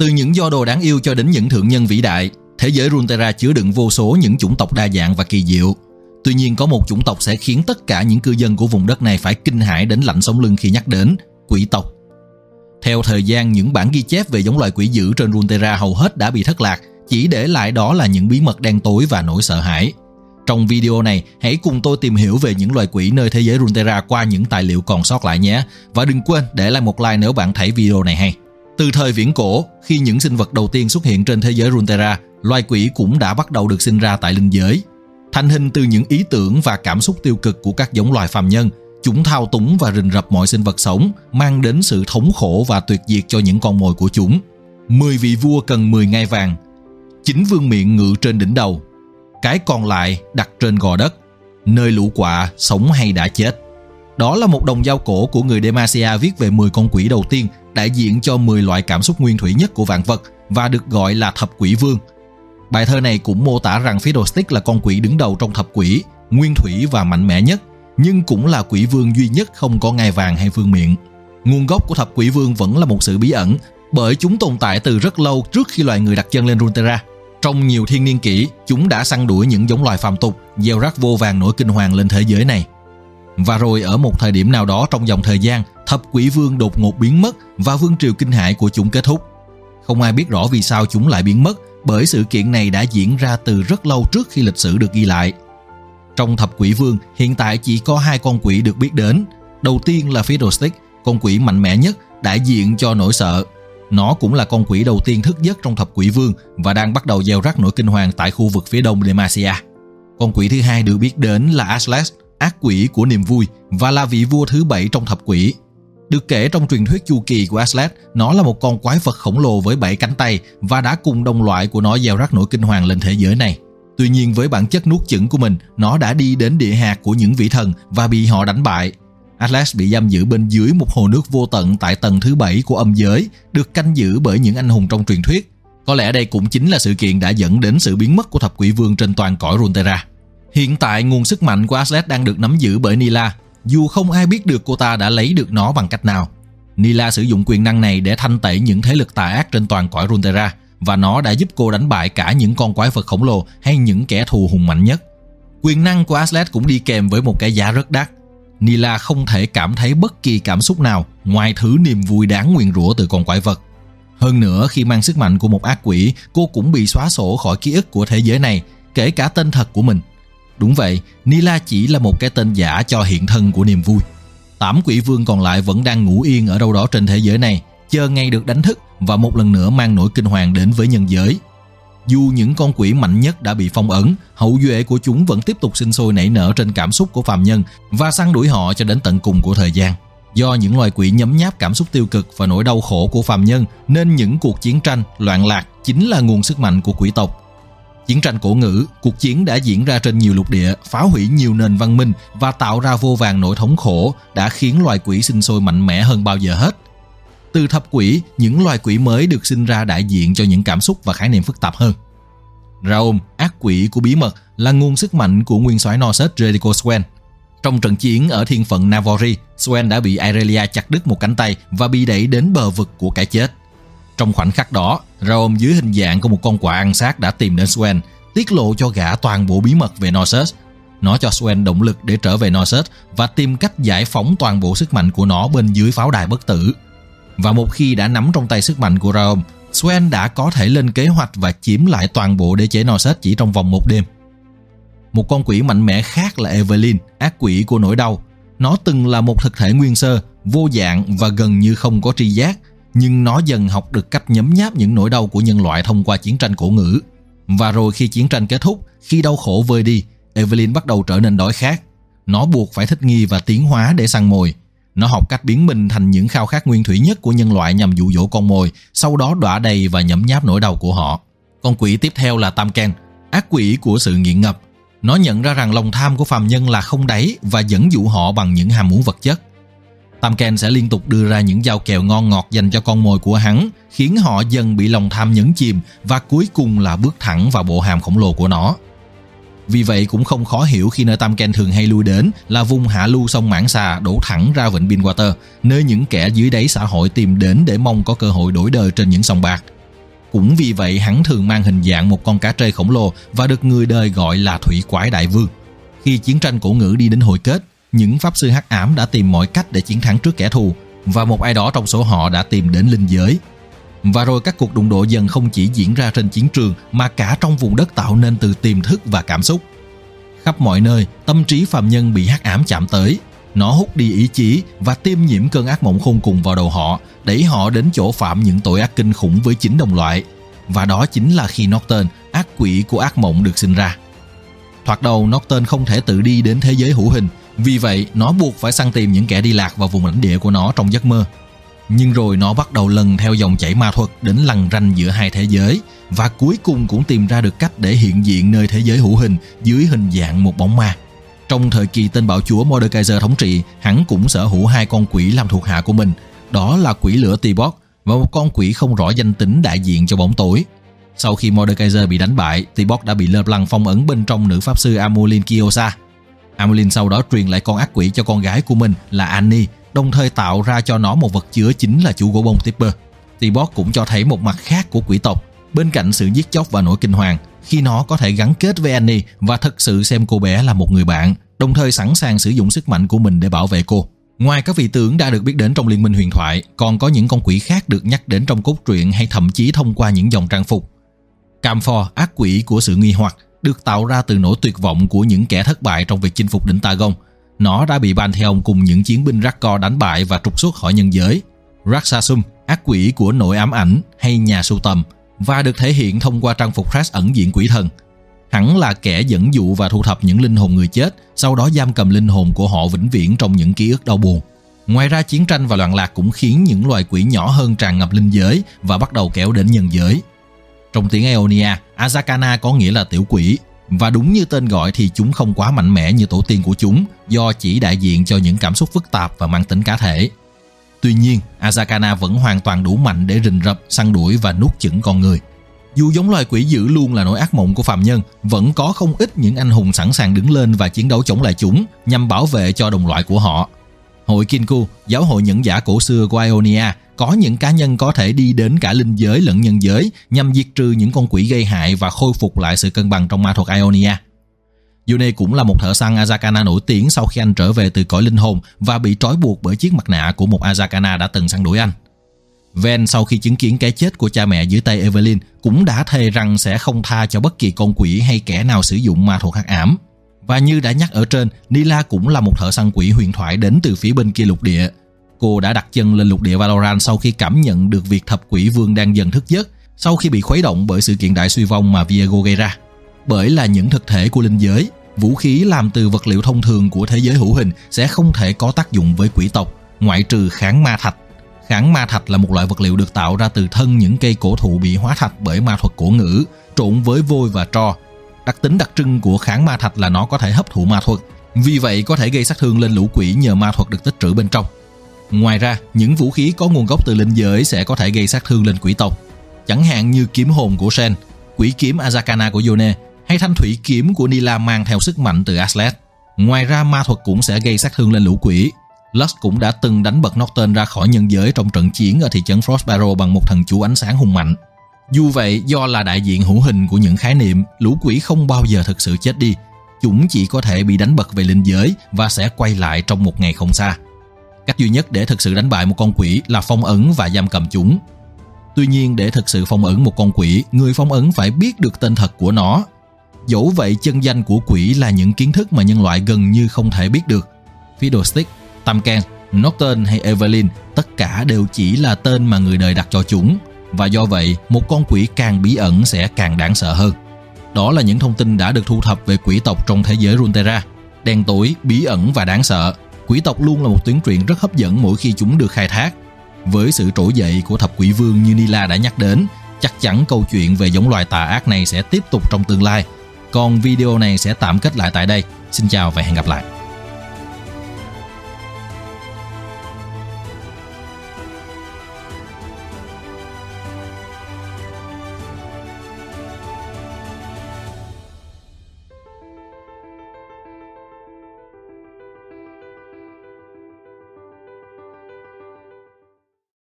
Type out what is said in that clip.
Từ những do đồ đáng yêu cho đến những thượng nhân vĩ đại, thế giới Runeterra chứa đựng vô số những chủng tộc đa dạng và kỳ diệu. Tuy nhiên có một chủng tộc sẽ khiến tất cả những cư dân của vùng đất này phải kinh hãi đến lạnh sống lưng khi nhắc đến, quỷ tộc. Theo thời gian, những bản ghi chép về giống loài quỷ dữ trên Runeterra hầu hết đã bị thất lạc, chỉ để lại đó là những bí mật đen tối và nỗi sợ hãi. Trong video này, hãy cùng tôi tìm hiểu về những loài quỷ nơi thế giới Runeterra qua những tài liệu còn sót lại nhé. Và đừng quên để lại một like nếu bạn thấy video này hay. Từ thời viễn cổ, khi những sinh vật đầu tiên xuất hiện trên thế giới Runeterra, loài quỷ cũng đã bắt đầu được sinh ra tại linh giới. Thành hình từ những ý tưởng và cảm xúc tiêu cực của các giống loài phàm nhân, chúng thao túng và rình rập mọi sinh vật sống, mang đến sự thống khổ và tuyệt diệt cho những con mồi của chúng. Mười vị vua cần 10 ngai vàng, chính vương miệng ngự trên đỉnh đầu, cái còn lại đặt trên gò đất, nơi lũ quạ sống hay đã chết. Đó là một đồng dao cổ của người Demacia viết về 10 con quỷ đầu tiên, đại diện cho 10 loại cảm xúc nguyên thủy nhất của vạn vật và được gọi là thập quỷ vương. Bài thơ này cũng mô tả rằng Fiddlestick là con quỷ đứng đầu trong thập quỷ, nguyên thủy và mạnh mẽ nhất, nhưng cũng là quỷ vương duy nhất không có ngai vàng hay vương miệng. Nguồn gốc của thập quỷ vương vẫn là một sự bí ẩn, bởi chúng tồn tại từ rất lâu trước khi loài người đặt chân lên Runeterra. Trong nhiều thiên niên kỷ, chúng đã săn đuổi những giống loài phàm tục, gieo rắc vô vàng nỗi kinh hoàng lên thế giới này. Và rồi ở một thời điểm nào đó trong dòng thời gian, thập quỷ vương đột ngột biến mất và vương triều kinh hại của chúng kết thúc. Không ai biết rõ vì sao chúng lại biến mất, bởi sự kiện này đã diễn ra từ rất lâu trước khi lịch sử được ghi lại. Trong thập quỷ vương, hiện tại chỉ có hai con quỷ được biết đến. Đầu tiên là Fiddlestick, con quỷ mạnh mẽ nhất, đại diện cho nỗi sợ, nó cũng là con quỷ đầu tiên thức giấc trong thập quỷ vương và đang bắt đầu gieo rắc nỗi kinh hoàng tại khu vực phía đông Demacia. Con quỷ thứ hai được biết đến là Aslas, ác quỷ của niềm vui và là vị vua thứ bảy trong thập quỷ. Được kể trong truyền thuyết chu kỳ của Aslet, nó là một con quái vật khổng lồ với bảy cánh tay và đã cùng đồng loại của nó gieo rắc nỗi kinh hoàng lên thế giới này. Tuy nhiên với bản chất nuốt chửng của mình, nó đã đi đến địa hạt của những vị thần và bị họ đánh bại Atlas bị giam giữ bên dưới một hồ nước vô tận tại tầng thứ bảy của âm giới, được canh giữ bởi những anh hùng trong truyền thuyết. Có lẽ đây cũng chính là sự kiện đã dẫn đến sự biến mất của thập quỷ vương trên toàn cõi Runeterra. Hiện tại nguồn sức mạnh của Atlas đang được nắm giữ bởi Nila, dù không ai biết được cô ta đã lấy được nó bằng cách nào. Nila sử dụng quyền năng này để thanh tẩy những thế lực tà ác trên toàn cõi Runeterra và nó đã giúp cô đánh bại cả những con quái vật khổng lồ hay những kẻ thù hùng mạnh nhất. Quyền năng của Aslet cũng đi kèm với một cái giá rất đắt Nila không thể cảm thấy bất kỳ cảm xúc nào ngoài thứ niềm vui đáng nguyền rủa từ con quái vật. Hơn nữa, khi mang sức mạnh của một ác quỷ, cô cũng bị xóa sổ khỏi ký ức của thế giới này, kể cả tên thật của mình. Đúng vậy, Nila chỉ là một cái tên giả cho hiện thân của niềm vui. Tám quỷ vương còn lại vẫn đang ngủ yên ở đâu đó trên thế giới này, chờ ngay được đánh thức và một lần nữa mang nỗi kinh hoàng đến với nhân giới. Dù những con quỷ mạnh nhất đã bị phong ấn, hậu duệ của chúng vẫn tiếp tục sinh sôi nảy nở trên cảm xúc của phàm nhân và săn đuổi họ cho đến tận cùng của thời gian. Do những loài quỷ nhấm nháp cảm xúc tiêu cực và nỗi đau khổ của phàm nhân nên những cuộc chiến tranh, loạn lạc chính là nguồn sức mạnh của quỷ tộc. Chiến tranh cổ ngữ, cuộc chiến đã diễn ra trên nhiều lục địa, phá hủy nhiều nền văn minh và tạo ra vô vàng nỗi thống khổ đã khiến loài quỷ sinh sôi mạnh mẽ hơn bao giờ hết – từ thập quỷ, những loài quỷ mới được sinh ra đại diện cho những cảm xúc và khái niệm phức tạp hơn. Raum, ác quỷ của bí mật, là nguồn sức mạnh của nguyên soái Norset Jericho Swen. Trong trận chiến ở thiên phận Navori, Swen đã bị Irelia chặt đứt một cánh tay và bị đẩy đến bờ vực của cái chết. Trong khoảnh khắc đó, Raom dưới hình dạng của một con quạ ăn xác đã tìm đến Swen, tiết lộ cho gã toàn bộ bí mật về Norset. Nó cho Swen động lực để trở về Norset và tìm cách giải phóng toàn bộ sức mạnh của nó bên dưới pháo đài bất tử và một khi đã nắm trong tay sức mạnh của Raom, Swen đã có thể lên kế hoạch và chiếm lại toàn bộ đế chế Norset chỉ trong vòng một đêm. Một con quỷ mạnh mẽ khác là Evelyn, ác quỷ của nỗi đau. Nó từng là một thực thể nguyên sơ, vô dạng và gần như không có tri giác, nhưng nó dần học được cách nhấm nháp những nỗi đau của nhân loại thông qua chiến tranh cổ ngữ. Và rồi khi chiến tranh kết thúc, khi đau khổ vơi đi, Evelyn bắt đầu trở nên đói khát. Nó buộc phải thích nghi và tiến hóa để săn mồi, nó học cách biến mình thành những khao khát nguyên thủy nhất của nhân loại nhằm dụ dỗ con mồi, sau đó đọa đầy và nhấm nháp nỗi đau của họ. Con quỷ tiếp theo là Tam Tamken, ác quỷ của sự nghiện ngập. Nó nhận ra rằng lòng tham của phàm nhân là không đáy và dẫn dụ họ bằng những ham muốn vật chất. Tamken sẽ liên tục đưa ra những giao kèo ngon ngọt dành cho con mồi của hắn, khiến họ dần bị lòng tham nhấn chìm và cuối cùng là bước thẳng vào bộ hàm khổng lồ của nó. Vì vậy cũng không khó hiểu khi nơi Tam Ken thường hay lui đến là vùng hạ lưu sông Mãn Xà đổ thẳng ra vịnh Binwater, nơi những kẻ dưới đáy xã hội tìm đến để mong có cơ hội đổi đời trên những sông bạc. Cũng vì vậy hắn thường mang hình dạng một con cá trê khổng lồ và được người đời gọi là thủy quái đại vương. Khi chiến tranh cổ ngữ đi đến hồi kết, những pháp sư hắc ám đã tìm mọi cách để chiến thắng trước kẻ thù và một ai đó trong số họ đã tìm đến linh giới. Và rồi các cuộc đụng độ dần không chỉ diễn ra trên chiến trường mà cả trong vùng đất tạo nên từ tiềm thức và cảm xúc. Khắp mọi nơi, tâm trí phàm nhân bị hắc ám chạm tới. Nó hút đi ý chí và tiêm nhiễm cơn ác mộng khôn cùng vào đầu họ, đẩy họ đến chỗ phạm những tội ác kinh khủng với chính đồng loại. Và đó chính là khi Norton, ác quỷ của ác mộng được sinh ra. Thoạt đầu Norton không thể tự đi đến thế giới hữu hình, vì vậy nó buộc phải săn tìm những kẻ đi lạc vào vùng lãnh địa của nó trong giấc mơ. Nhưng rồi nó bắt đầu lần theo dòng chảy ma thuật đến lằn ranh giữa hai thế giới và cuối cùng cũng tìm ra được cách để hiện diện nơi thế giới hữu hình dưới hình dạng một bóng ma. Trong thời kỳ tên bạo chúa Mordekaiser thống trị, hắn cũng sở hữu hai con quỷ làm thuộc hạ của mình, đó là quỷ lửa Tibok và một con quỷ không rõ danh tính đại diện cho bóng tối. Sau khi Mordekaiser bị đánh bại, Tibok đã bị lơ lăng phong ấn bên trong nữ pháp sư Amulin Kiosa. Amelin sau đó truyền lại con ác quỷ cho con gái của mình là Annie, đồng thời tạo ra cho nó một vật chứa chính là chú gỗ bông Tipper. Tibok cũng cho thấy một mặt khác của quỷ tộc, bên cạnh sự giết chóc và nỗi kinh hoàng, khi nó có thể gắn kết với Annie và thật sự xem cô bé là một người bạn, đồng thời sẵn sàng sử dụng sức mạnh của mình để bảo vệ cô. Ngoài các vị tướng đã được biết đến trong liên minh huyền thoại, còn có những con quỷ khác được nhắc đến trong cốt truyện hay thậm chí thông qua những dòng trang phục. Camphor, ác quỷ của sự nghi hoặc, được tạo ra từ nỗi tuyệt vọng của những kẻ thất bại trong việc chinh phục đỉnh Tagon. Nó đã bị Pantheon cùng những chiến binh Rakkor đánh bại và trục xuất khỏi nhân giới. Raksasum, ác quỷ của nội ám ảnh hay nhà sưu tầm, và được thể hiện thông qua trang phục Crash ẩn diện quỷ thần. Hắn là kẻ dẫn dụ và thu thập những linh hồn người chết, sau đó giam cầm linh hồn của họ vĩnh viễn trong những ký ức đau buồn. Ngoài ra chiến tranh và loạn lạc cũng khiến những loài quỷ nhỏ hơn tràn ngập linh giới và bắt đầu kéo đến nhân giới. Trong tiếng Aeonia, Azakana có nghĩa là tiểu quỷ, và đúng như tên gọi thì chúng không quá mạnh mẽ như tổ tiên của chúng do chỉ đại diện cho những cảm xúc phức tạp và mang tính cá thể. Tuy nhiên, Azakana vẫn hoàn toàn đủ mạnh để rình rập, săn đuổi và nuốt chửng con người. Dù giống loài quỷ dữ luôn là nỗi ác mộng của phàm nhân, vẫn có không ít những anh hùng sẵn sàng đứng lên và chiến đấu chống lại chúng nhằm bảo vệ cho đồng loại của họ. Hội Kinku, giáo hội nhẫn giả cổ xưa của Ionia, có những cá nhân có thể đi đến cả linh giới lẫn nhân giới nhằm diệt trừ những con quỷ gây hại và khôi phục lại sự cân bằng trong ma thuật Ionia. Yune cũng là một thợ săn Azakana nổi tiếng sau khi anh trở về từ cõi linh hồn và bị trói buộc bởi chiếc mặt nạ của một Azakana đã từng săn đuổi anh. Ven sau khi chứng kiến cái chết của cha mẹ dưới tay Evelyn cũng đã thề rằng sẽ không tha cho bất kỳ con quỷ hay kẻ nào sử dụng ma thuật hắc ám. Và như đã nhắc ở trên, Nila cũng là một thợ săn quỷ huyền thoại đến từ phía bên kia lục địa. Cô đã đặt chân lên lục địa Valorant sau khi cảm nhận được việc thập quỷ vương đang dần thức giấc sau khi bị khuấy động bởi sự kiện đại suy vong mà Viego gây ra. Bởi là những thực thể của linh giới, vũ khí làm từ vật liệu thông thường của thế giới hữu hình sẽ không thể có tác dụng với quỷ tộc, ngoại trừ kháng ma thạch. Kháng ma thạch là một loại vật liệu được tạo ra từ thân những cây cổ thụ bị hóa thạch bởi ma thuật cổ ngữ, trộn với vôi và tro. Đặc tính đặc trưng của kháng ma thạch là nó có thể hấp thụ ma thuật, vì vậy có thể gây sát thương lên lũ quỷ nhờ ma thuật được tích trữ bên trong. Ngoài ra, những vũ khí có nguồn gốc từ linh giới sẽ có thể gây sát thương lên quỷ tộc, chẳng hạn như kiếm hồn của Sen, quỷ kiếm Azakana của Yone hay thanh thủy kiếm của Nila mang theo sức mạnh từ Aslet. Ngoài ra ma thuật cũng sẽ gây sát thương lên lũ quỷ. Lux cũng đã từng đánh bật Norton ra khỏi nhân giới trong trận chiến ở thị trấn Frostbarrow bằng một thần chú ánh sáng hùng mạnh. Dù vậy, do là đại diện hữu hình của những khái niệm, lũ quỷ không bao giờ thực sự chết đi. Chúng chỉ có thể bị đánh bật về linh giới và sẽ quay lại trong một ngày không xa. Cách duy nhất để thực sự đánh bại một con quỷ là phong ấn và giam cầm chúng. Tuy nhiên để thực sự phong ấn một con quỷ, người phong ấn phải biết được tên thật của nó Dẫu vậy chân danh của quỷ là những kiến thức mà nhân loại gần như không thể biết được. Fiddlestick, Tamken, Norton hay Evelyn tất cả đều chỉ là tên mà người đời đặt cho chúng và do vậy một con quỷ càng bí ẩn sẽ càng đáng sợ hơn. Đó là những thông tin đã được thu thập về quỷ tộc trong thế giới Runeterra. Đen tối, bí ẩn và đáng sợ. Quỷ tộc luôn là một tuyến truyện rất hấp dẫn mỗi khi chúng được khai thác. Với sự trỗi dậy của thập quỷ vương như Nila đã nhắc đến, chắc chắn câu chuyện về giống loài tà ác này sẽ tiếp tục trong tương lai còn video này sẽ tạm kết lại tại đây. Xin chào và hẹn gặp lại.